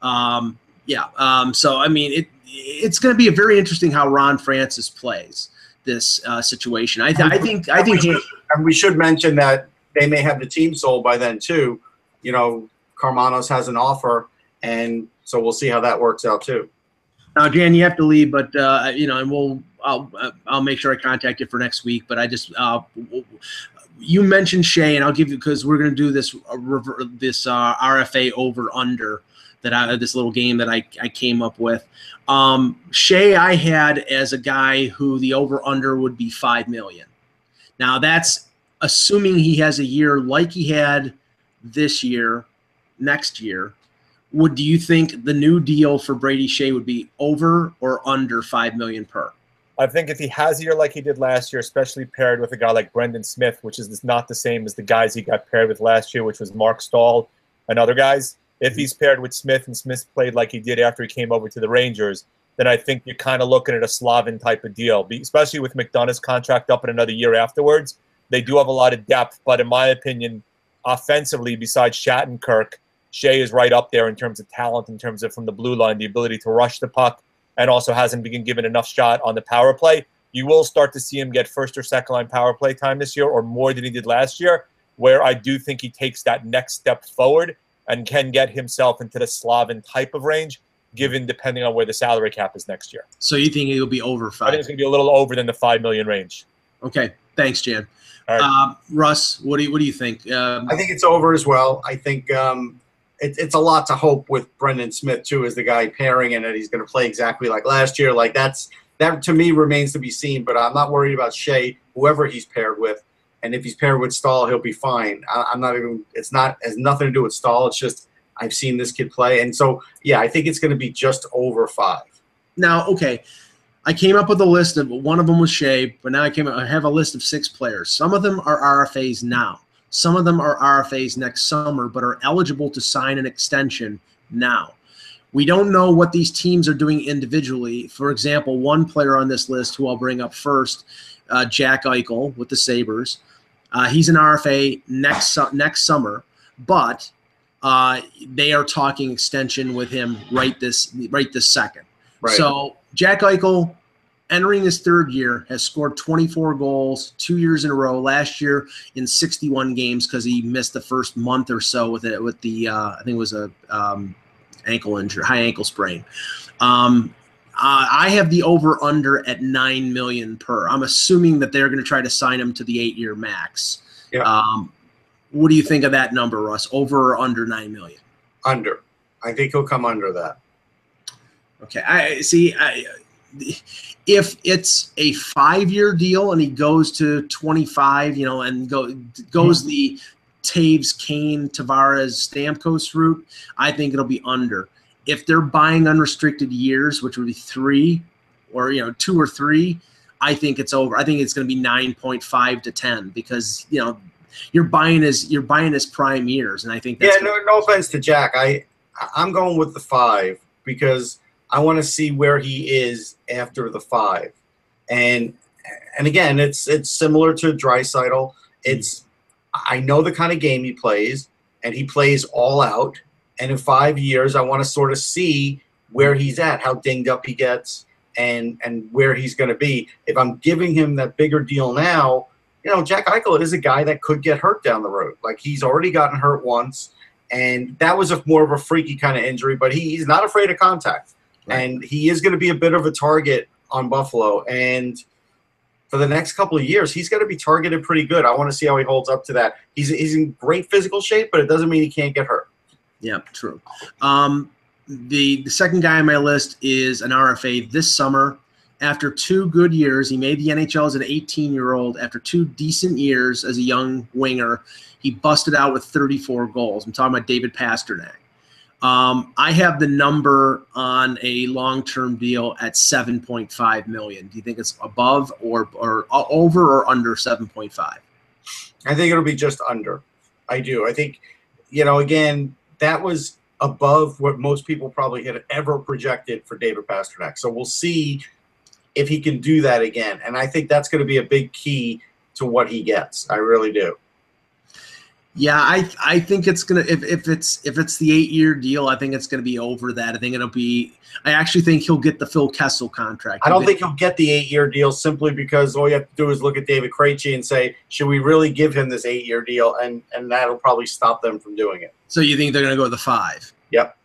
um, yeah. Um, so I mean it it's going to be a very interesting how Ron Francis plays this uh, situation. I, th- I think I think he, and we should mention that they may have the team sold by then too. You know, Karmanos has an offer, and so we'll see how that works out too. Now, Jan, you have to leave, but uh, you know, and we'll I'll I'll make sure I contact you for next week. But I just uh, you mentioned Skjei, and I'll give you because we're going to do this uh, this uh, RFA over under that I had this little game that I, I came up with. Um, Skjei, I had as a guy who the over under would be five million. Now that's assuming he has a year like he had this year, next year. Would do you think the new deal for Brady Skjei would be over or under five million per? I think if he has a year like he did last year, especially paired with a guy like Brendan Smith, which is not the same as the guys he got paired with last year, which was Marc Staal and other guys, if he's paired with Smith and Smith played like he did after he came over to the Rangers, then I think you're kind of looking at a Slavin type of deal, especially with McDonagh's contract up in another year afterwards. They do have a lot of depth, but in my opinion, offensively, besides Shattenkirk, Skjei is right up there in terms of talent, in terms of from the blue line, the ability to rush the puck, and also hasn't been given enough shot on the power play. You will start to see him get first or second line power play time this year, or more than he did last year, where I do think he takes that next step forward and can get himself into the Slavin type of range, given depending on where the salary cap is next year. So you think it'll be over five? I think it's going to be a little over than the five million range. Okay, thanks, Jan. All right. Um, Russ, what do you what do you think? Um, I think it's over as well. I think um, it, it's a lot to hope with Brendan Smith too as the guy pairing and that he's going to play exactly like last year. Like that's that to me remains to be seen. But I'm not worried about Skjei, whoever he's paired with, and if he's paired with Staal, he'll be fine. I, I'm not even. It's not has nothing to do with Staal. It's just I've seen this kid play, and so yeah, I think it's going to be just over five. now, okay, I came up with a list of one of them was Skjei, but now I came. I have a list of six players. Some of them are RFAs now. Some of them are RFAs next summer, but are eligible to sign an extension now. We don't know what these teams are doing individually. For example, one player on this list, who I'll bring up first, uh, Jack Eichel with the Sabres. Uh, he's an RFA next next summer, but uh, they are talking extension with him right this right this second. Right. So Jack Eichel, entering his third year, has scored 24 goals two years in a row. Last year in 61 games because he missed the first month or so with it with the uh, I think it was a um, ankle injury, high ankle sprain. Um, uh, I have the over under at nine million per. I'm assuming that they're going to try to sign him to the eight year max. Yeah. Um, what do you think of that number, Russ? Over or under nine million? under. I think he'll come under that. Okay, I see. I, if it's a five-year deal and he goes to 25, you know, and go goes the Toews, Kane, Tavares, Stamkos route, I think it'll be under. If they're buying unrestricted years, which would be three, or you know, two or three, I think it's over. I think it's going to be 9.5 to 10 because you know you're buying his you're buying his prime years, and I think that's yeah, no, no offense to Jack. I I'm going with the five because I want to see where he is after the five, and and again, it's it's similar to Draisaitl. It's I know the kind of game he plays, and he plays all out. And in five years, I want to sort of see where he's at, how dinged up he gets, and and where he's going to be. If I'm giving him that bigger deal now, you know, Jack Eichel is a guy that could get hurt down the road. Like he's already gotten hurt once, and that was a more of a freaky kind of injury. But he, he's not afraid of contact, Right. and he is going to be a bit of a target on Buffalo. And for the next couple of years, he's going to be targeted pretty good. I want to see how he holds up to that. He's he's in great physical shape, but it doesn't mean he can't get hurt. Yeah, true. Um, the the second guy on my list is an RFA this summer. After two good years, he made the NHL as an 18 year old. After two decent years as a young winger, he busted out with 34 goals. I'm talking about David Pastrnak. Um, I have the number on a long term deal at 7.5 million. Do you think it's above or or over or under 7.5? I think it'll be just under. I do. I think, you know, again, that was above what most people probably had ever projected for David Pastrnak. So we'll see if he can do that again. And I think that's going to be a big key to what he gets. I really do. Yeah, I I think it's gonna if, if it's if it's the eight year deal, I think it's gonna be over that. I think it'll be. I actually think he'll get the Phil Kessel contract. I don't think he'll get the eight year deal simply because all you have to do is look at David Krejci and say, should we really give him this eight year deal? And and that'll probably stop them from doing it. So you think they're gonna go the five? Yep.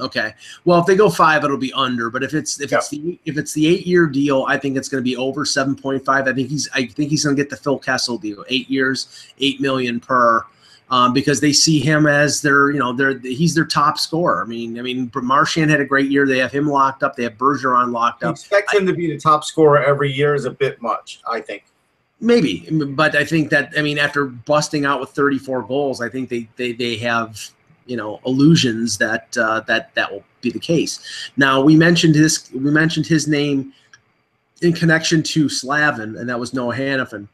Okay. Well, if they go five, it'll be under. But if it's if it's the if it's the eight year deal, I think it's going to be over seven point five. I think he's I think he's going to get the Phil Kessel deal, eight years, eight million per, um, because they see him as their you know their he's their top scorer. I mean I mean Marchand had a great year. They have him locked up. They have Bergeron locked To up. expect him to be the top scorer every year is a bit much, I think. Maybe, but I think that I mean after busting out with 34 goals, I think they they they have you know illusions that uh, that that will be the case. Now we mentioned his we mentioned his name in connection to Slavin, and that was Noah Hanifin.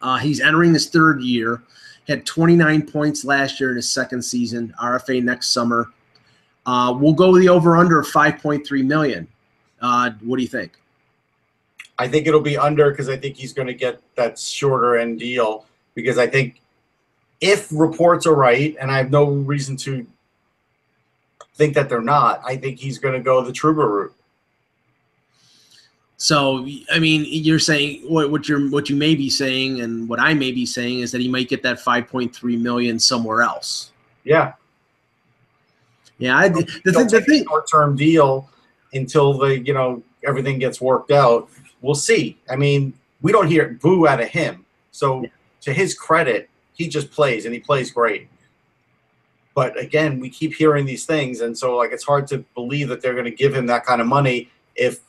Uh, he's entering his third year. Had 29 points last year in his second season. RFA next summer. Uh, we'll go the over under of 5.3 million. Uh, what do you think? I think it'll be under because I think he's going to get that shorter end deal because I think if reports are right, and I have no reason to think that they're not, I think he's going to go the Trouba route. So I mean, you're saying what what you're what you may be saying, and what I may be saying is that he might get that 5.3 million somewhere else. Yeah, Yeah, I, the, They'll thing, the thing, short-term deal until the you know everything gets worked out. We'll see. I mean, we don't hear boo out of him. So to his credit, he just plays and he plays great. But again, we keep hearing these things, and so like it's hard to believe that they're going to give him that kind of money if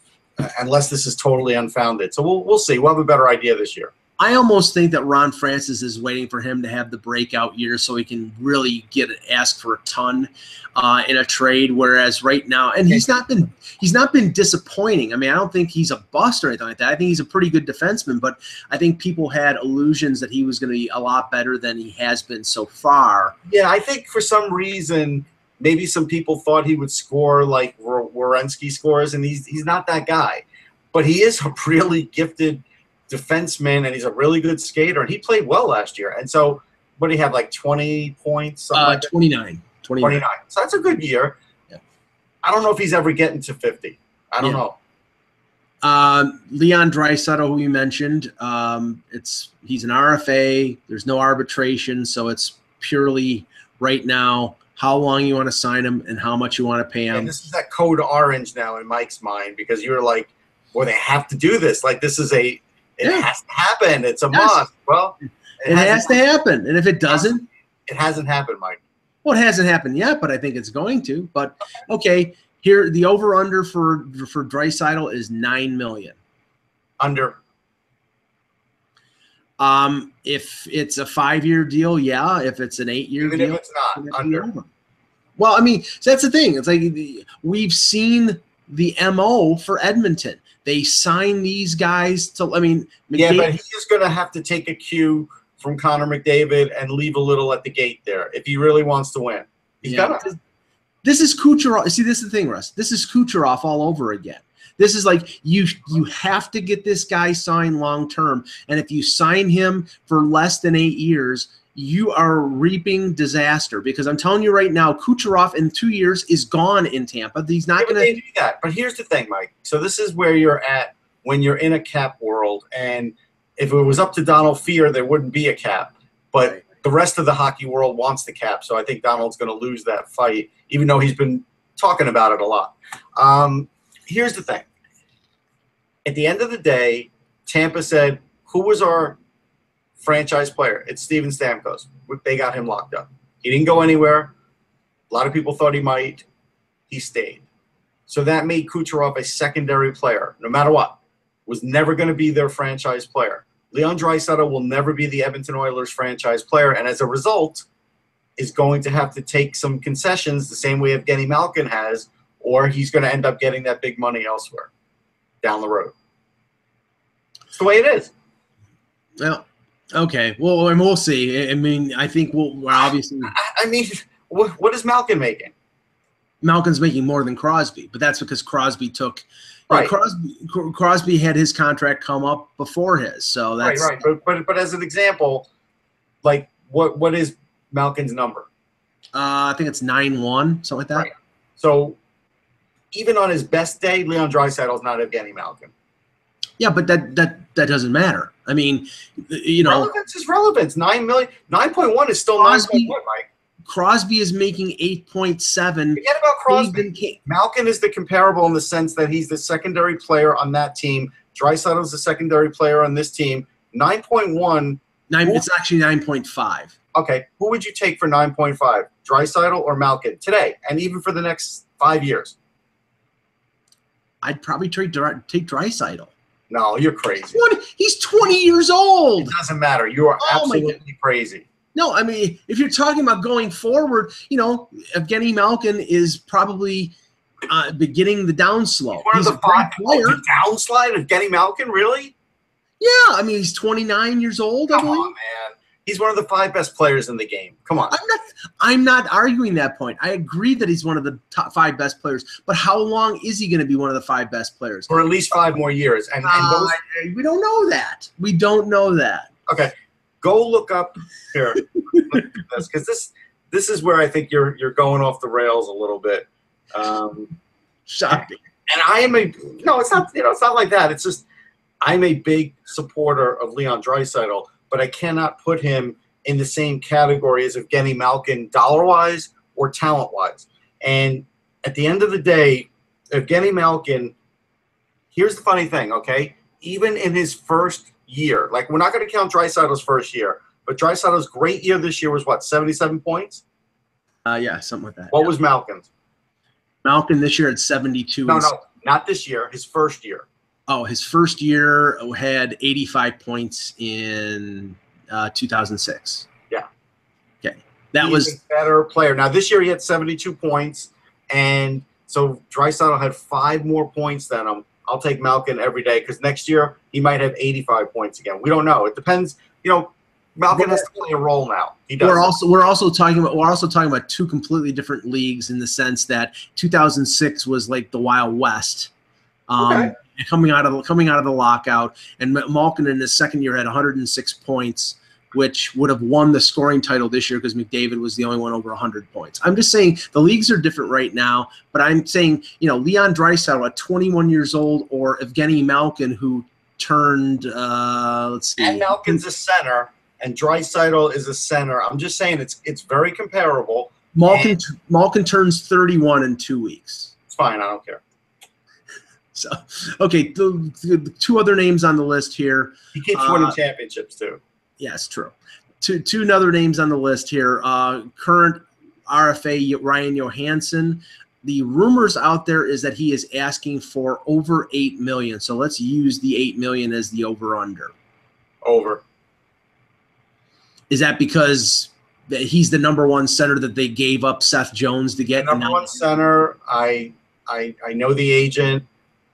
unless this is totally unfounded. So we'll we'll see. We'll have a better idea this year. I almost think that Ron Francis is waiting for him to have the breakout year so he can really get asked for a ton uh, in a trade. Whereas right now, and he's not been he's not been disappointing. I mean, I don't think he's a bust or anything like that. I think he's a pretty good defenseman, but I think people had illusions that he was going to be a lot better than he has been so far. Yeah, I think for some reason, maybe some people thought he would score like Werenski scores, and he's he's not that guy. But he is a really gifted defenseman, and he's a really good skater, and he played well last year. And so, what do he have like twenty points? Uh, like 29. 29. 29. So that's a good year. Yeah. I don't know if he's ever getting to fifty. I don't Yeah. know. Um, Leon Draisaitl, who you mentioned, um, it's he's an RFA. There's no arbitration, so it's purely right now how long you want to sign him and how much you want to pay him. And this is that code orange now in Mike's mind because you're like, well, they have to do this. Like this is a, it Yeah. has to happen. It's a Yes. must. Well, it, It has to happen, and if it doesn't, it hasn't happened, Mike. well, it hasn't happened yet, but I think it's going to. But okay, here the over under for for Draisaitl is nine million. Under Um, if it's a five year deal, yeah. If it's an eight year even deal, if it's not It'd under. over. Well, I mean, so that's the thing. It's like the- we've seen the mo for Edmonton. They sign these guys to. I mean, Yeah, McDavid- but he's going to have to take a cue from Connor McDavid and leave a little at the gate there if he really wants to win. He's Yeah. got to. This is Kucherov. See, this is the thing, Russ. This is Kucherov all over again. This is like you you have to get this guy signed long term, and if you sign him for less than eight years, you are reaping disaster. Because I'm telling you right now, Kucherov in two years is gone in Tampa. He's not Yeah, going to. do that. But here's the thing, Mike. So this is where you're at when you're in a cap world, and if it was up to Donald Fehr, there wouldn't be a cap. But the rest of the hockey world wants the cap, so I think Donald's going to lose that fight, even though he's been talking about it a lot. Um, here's the thing. At the end of the day, Tampa said, "Who was our franchise player? It's Steven Stamkos. They got him locked up. He didn't go anywhere. A lot of people thought he might. He stayed. So that made Kucherov a secondary player, no matter what. Was never going to be their franchise player. Leon Draisaitl will never be the Edmonton Oilers franchise player, and as a result, is going to have to take some concessions the same way Evgeny Malkin has, or he's going to end up getting that big money elsewhere down the road. It's the way it is. Well, okay. Well, and we'll see. I mean, I think we'll we're obviously I, mean, what, what is Malkin making? Malkin's making more than Crosby, but that's because Crosby took. you know, Right. Crosby, Crosby had his contract come up before his, so Right, that's right. But, but but as an example, like what what is Malkin's number? Uh, I think it's nine one, something like that. Right. So even on his best day, Leon Draisaitl is not Evgeny Malkin. Yeah, but that that that doesn't matter. I mean, you know, relevance is relevance. Nine million, nine point one is still nine Crosby- point one, Mike. Crosby is making eight point seven. Forget about Crosby. Malkin is the comparable in the sense that he's the secondary player on that team. Draisaitl is the secondary player on this team. Nine point one. Nine. It's actually nine point five. Okay, who would you take for nine point five? Draisaitl or Malkin today, and even for the next five years? I'd probably trade take Draisaitl. No, you're crazy. He's twenty years old. It doesn't matter. You are Oh absolutely crazy. No, I mean, if you're talking about going forward, you know, Evgeny Malkin is probably uh, beginning the downslope. He's the a great five. player. Oh, the downslide of Getty Malkin, really? Yeah, I mean, he's 29 years old, I Come believe. on, man. He's one of the five best players in the game. Come on. I'm not. I'm not arguing that point. I agree that he's one of the top five best players. But how long is he going to be one of the five best players? For at least five more years. And, and Uh, we don't know that. We don't know that. okay, go look up here this because this this is where I think you're you're going off the rails a little bit. Um, Shocking. and I am a no, it's not you know it's not like that. It's just I'm a big supporter of Leon Draisaitl, but I cannot put him in the same category as Evgeny Malkin dollar wise or talent wise. And at the end of the day, Evgeny Malkin. Here's the funny thing, okay? Even in his first year, like we're not going to count Draisaitl's first year, but Draisaitl's great year this year was what 77 points. Uh, yeah, something like that. What yeah. was Malkin's? Malkin this year at 72? No, no, not this year. His first year. Oh, his first year had 85 points in uh, 2006. Yeah. Okay. That He's was a better player. Now this year he had 72 points, and so Draisaitl had five more points than him. I'll take Malkin every day because next year he might have 85 points again. We don't know. It depends. You know, Malkin has to play a role now. He does. we're also we're also talking about we're also talking about two completely different leagues in the sense that 2006 was like the Wild West. Um, Okay. Coming out of the, coming out of the lockout and Malkin in his second year had 106 points which would have won the scoring title this year because McDavid was the only one over 100 points. I'm just saying the leagues are different right now, but I'm saying, you know, Leon Draisaitl at 21 years old or Evgeny Malkin who turned uh let's see and Malkin's a center, and Draisaitl is a center. I'm just saying it's it's very comparable. Malkin Malkin turns 31 in 2 weeks. It's fine. I don't care. So, okay, the, the two other names on the list here. He keeps Uh, winning championships too. Yes, true. Two two other names on the list here. Uh, current RFA Ryan Johansen. The rumors out there is that he is asking for over eight million. So let's use the eight million as the over under. Over. Is that because that he's the number one center that they gave up Seth Jones to get? The number one center. I I I know the agent.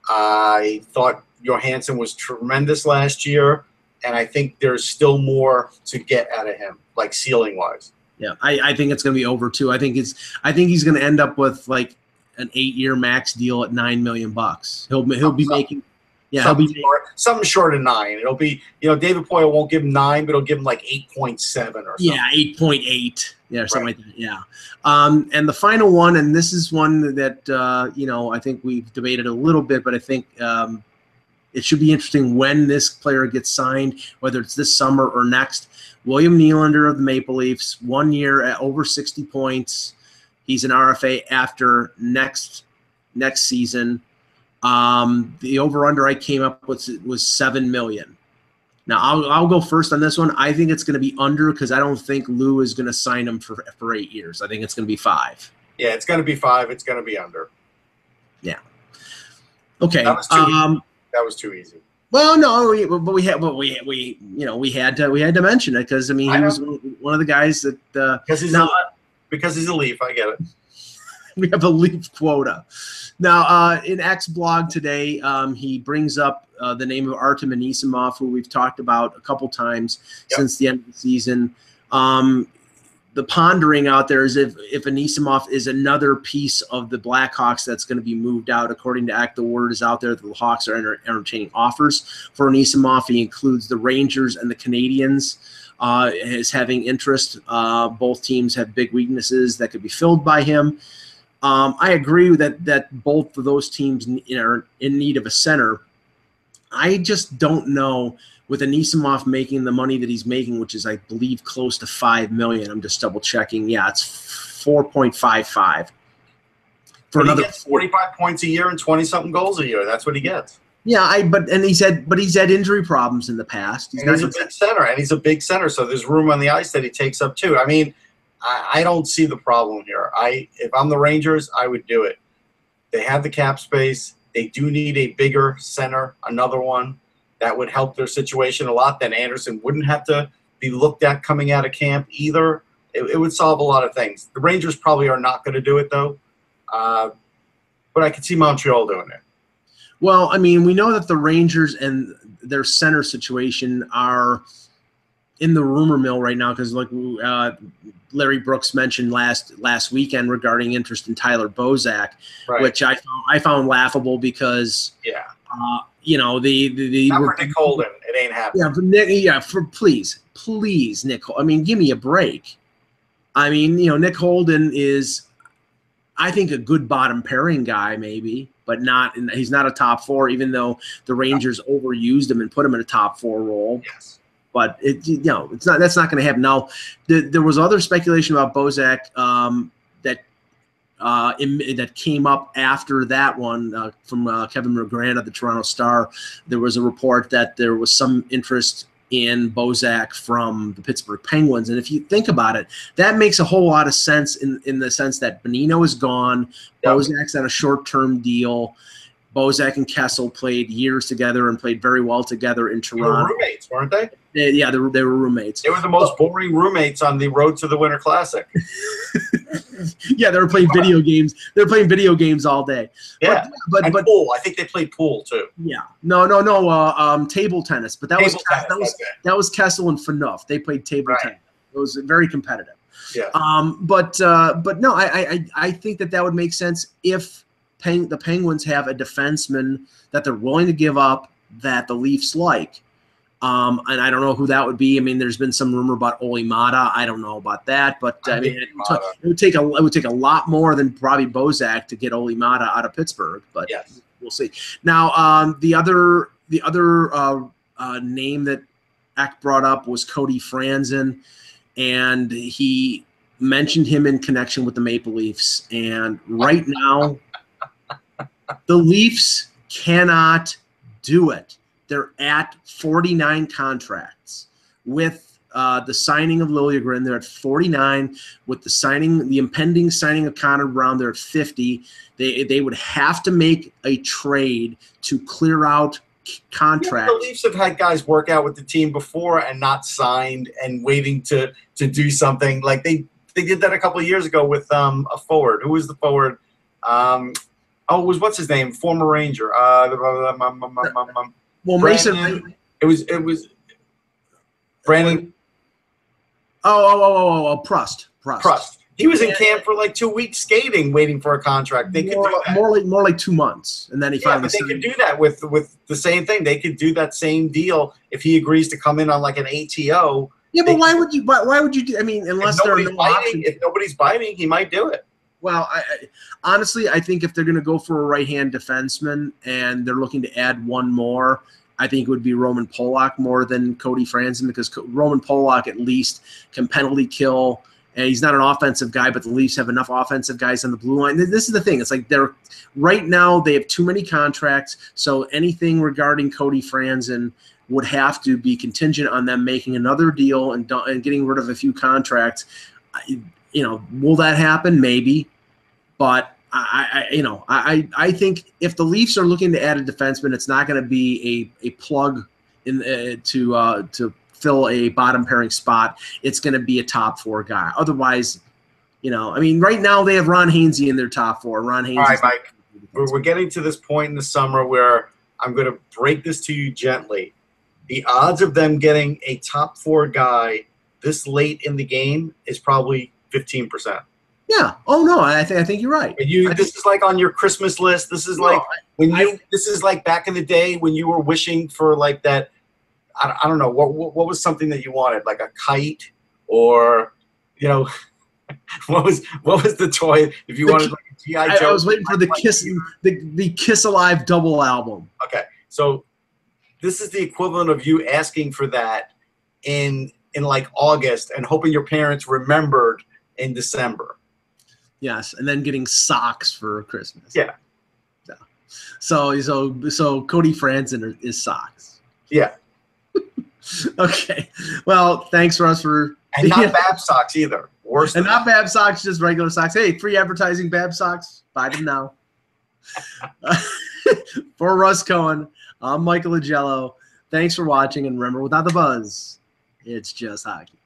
I thought Johansen was tremendous last year, and I think there's still more to get out of him, like ceiling wise. Yeah, I, I think it's going to be over too. I think it's I think he's going to end up with like an eight year max deal at nine million bucks. He'll he'll be making. Yeah, something, short, something short of nine. It'll be you know David Poile won't give him nine, but he'll give him like eight point seven or something. Yeah, eight point eight. Yeah, or something like that. Yeah. Um, and the final one, and this is one that uh, you know I think we've debated a little bit, but I think um, it should be interesting when this player gets signed, whether it's this summer or next. William Nylander of the Maple Leafs, one year at over sixty points. He's an RFA after next next season. Um, the over under I came up with was seven million. Now I'll, I'll go first on this one. I think it's going to be under because I don't think Lou is going to sign him for for eight years. I think it's going to be five. Yeah, it's going to be five. It's going to be under. Yeah. Okay. That was too Um, That was too easy. well, no, we, but we had, but we we you know we had to we had to mention it because I mean he know. was one of the guys that uh, Because he's Now- a, because he's a leaf. I get it. we have a leaf quota. Now, uh, in X blog today, um, he brings up uh, the name of Artem Anisimov, who we've talked about a couple times Yep. since the end of the season. Um, the pondering out there is if if Anisimov is another piece of the Blackhawks that's going to be moved out. According to Act, the word is out there that the Hawks are enter- entertaining offers for Anisimov. He includes the Rangers and the Canadiens uh, is having interest. Uh, both teams have big weaknesses that could be filled by him. Um, I agree that that both of those teams are in need of a center. I just don't know with Anisimov making the money that he's making, which is I believe close to five million. I'm just double checking. Yeah, it's four point five five for he another gets 45 points a year and 20 something goals a year. That's what he gets. Yeah, I but and he's had but he's had injury problems in the past. He's And he's a big center, and he's a big center, so there's room on the ice that he takes up too. I mean, I, I don't see the problem here. I if I'm the Rangers, I would do it. They have the cap space. They do need a bigger center, another one that would help their situation a lot. Then Andersson wouldn't have to be looked at coming out of camp either. It, it would solve a lot of things. The Rangers probably are not going to do it though, uh, but I could see Montreal doing it. Well, I mean, we know that the Rangers and their center situation are in the rumor mill right now because like uh, Larry Brooks mentioned last last weekend regarding interest in Tyler Bozak, Right. which I found, I found laughable because yeah. uh, you know the the, the Not for Nick Holden. It ain't happening. yeah for Nick, yeah for please please Nick I mean give me a break. I mean you know Nick Holden is I think a good bottom pairing guy maybe but not in, he's not a top four even though the Rangers overused him and put him in a top four role Yes. But it you know it's not that's not going to happen. Now the, there was other speculation about bozak um, that uh, in, that came up after that one uh, from uh, kevin McGran of the toronto star. There was a report that there was some interest in bozak from the pittsburgh penguins and if you think about it that makes a whole lot of sense in, in the sense that Bonino is gone Yep. bozak's on a short-term deal Bozak and Kessel played years together and played very well together in They were Toronto. roommates, weren't they? They- yeah, they were, they were roommates. They were the most boring roommates on the road to the Winter Classic. yeah, they were playing video games. They were playing video games all day. Yeah. But but, but pool. I think they played pool too. yeah, no no no uh, um, table tennis. But that was Table Kes- tennis, that was okay. that was Kessel and Phaneuf. They played table Right. tennis. It was very competitive. Yeah. Um, but uh, but no, I, I I- I think that that would make sense if Peng- the Penguins have a defenseman that they're willing to give up that the Leafs like. Um, and I don't know who that would be. I mean, there's been some rumor about Olli Maatta. I don't know about that, but I, I mean, it, Maatta. it would take a it would take a lot more than probably Bozak to get Olli Maatta out of Pittsburgh. But Yes. we'll see. Now, um, the other the other uh, uh, name that Eck brought up was Cody Franson, and he mentioned him in connection with the Maple Leafs. And right now, the Leafs cannot do it. They're at 49 contracts with uh, the signing of Liljegren. They're at 49 with the signing, the impending signing of Connor Brown. They're at 50. They they would have to make a trade to clear out contracts. the Leafs have had guys work out with the team before and not signed and waiting to to do something. Like they they did that a couple years ago with um, a forward. Who was the forward? Um, oh, it was what's his name? Former Ranger. Uh, the- um, um, um, um, um, um, well, Mason. Brandon- it was it was Brandon Oh, oh, oh, oh, oh, oh, Prust. Prust. Prust. He was in camp for like two weeks skating, waiting for a contract. They could more, do that. more like more like two months, and then he Yeah, finally. but they could do that with with the same thing. They could do that same deal if he agrees to come in on like an ATO. Yeah, but why would you? Why, why would you do? I mean, unless there are nobody's no biting, options. if nobody's biting, he might do it. Well, I, I, honestly, I think if they're going to go for a right-hand defenseman and they're looking to add one more, I think it would be Roman Polak more than Cody Franson because Roman Polak at least can penalty kill. And he's not an offensive guy, but the Leafs have enough offensive guys on the blue line. This is the thing. It's like they're right now they have too many contracts. So anything regarding Cody Franson would have to be contingent on them making another deal and, and getting rid of a few contracts. You know, will that happen? Maybe, but I, I you know, I, I think if the Leafs are looking to add a defenseman, it's not going to be a a plug in uh, to uh, to fill a bottom pairing spot. It's going to be a top four guy. Otherwise, you know, I mean, right now they have Ron Hainsey in their top four. Ron Hainsey. All right, Mike. We're, we're getting to this point in the summer where I'm going to break this to you gently. The odds of them getting a top four guy this late in the game is probably 15%. Yeah. Oh no, I think I think you're right. And you, I this is like on your Christmas list. This is No, like when I- you. This is like back in the day when you were wishing for like that. I, I don't know what, what what was something that you wanted, like a kite, or you know, what was what was the toy if you The wanted like a GI I, Joe? I was waiting for the like- Kiss the the Kiss Alive double album. Okay, so this is the equivalent of you asking for that in in like August and hoping your parents remembered in December. Yes, and then getting socks for Christmas. Yeah. Yeah. So so so Cody Franson is socks. Yeah, Okay. Well, thanks Russ for and not Yeah. Bab socks either. Worse and not Bab socks, just regular socks. Hey, free advertising Bab socks. Buy them now. for Russ Cohen, I'm Michael Augello. Thanks for watching, and remember, without the buzz, it's just hockey.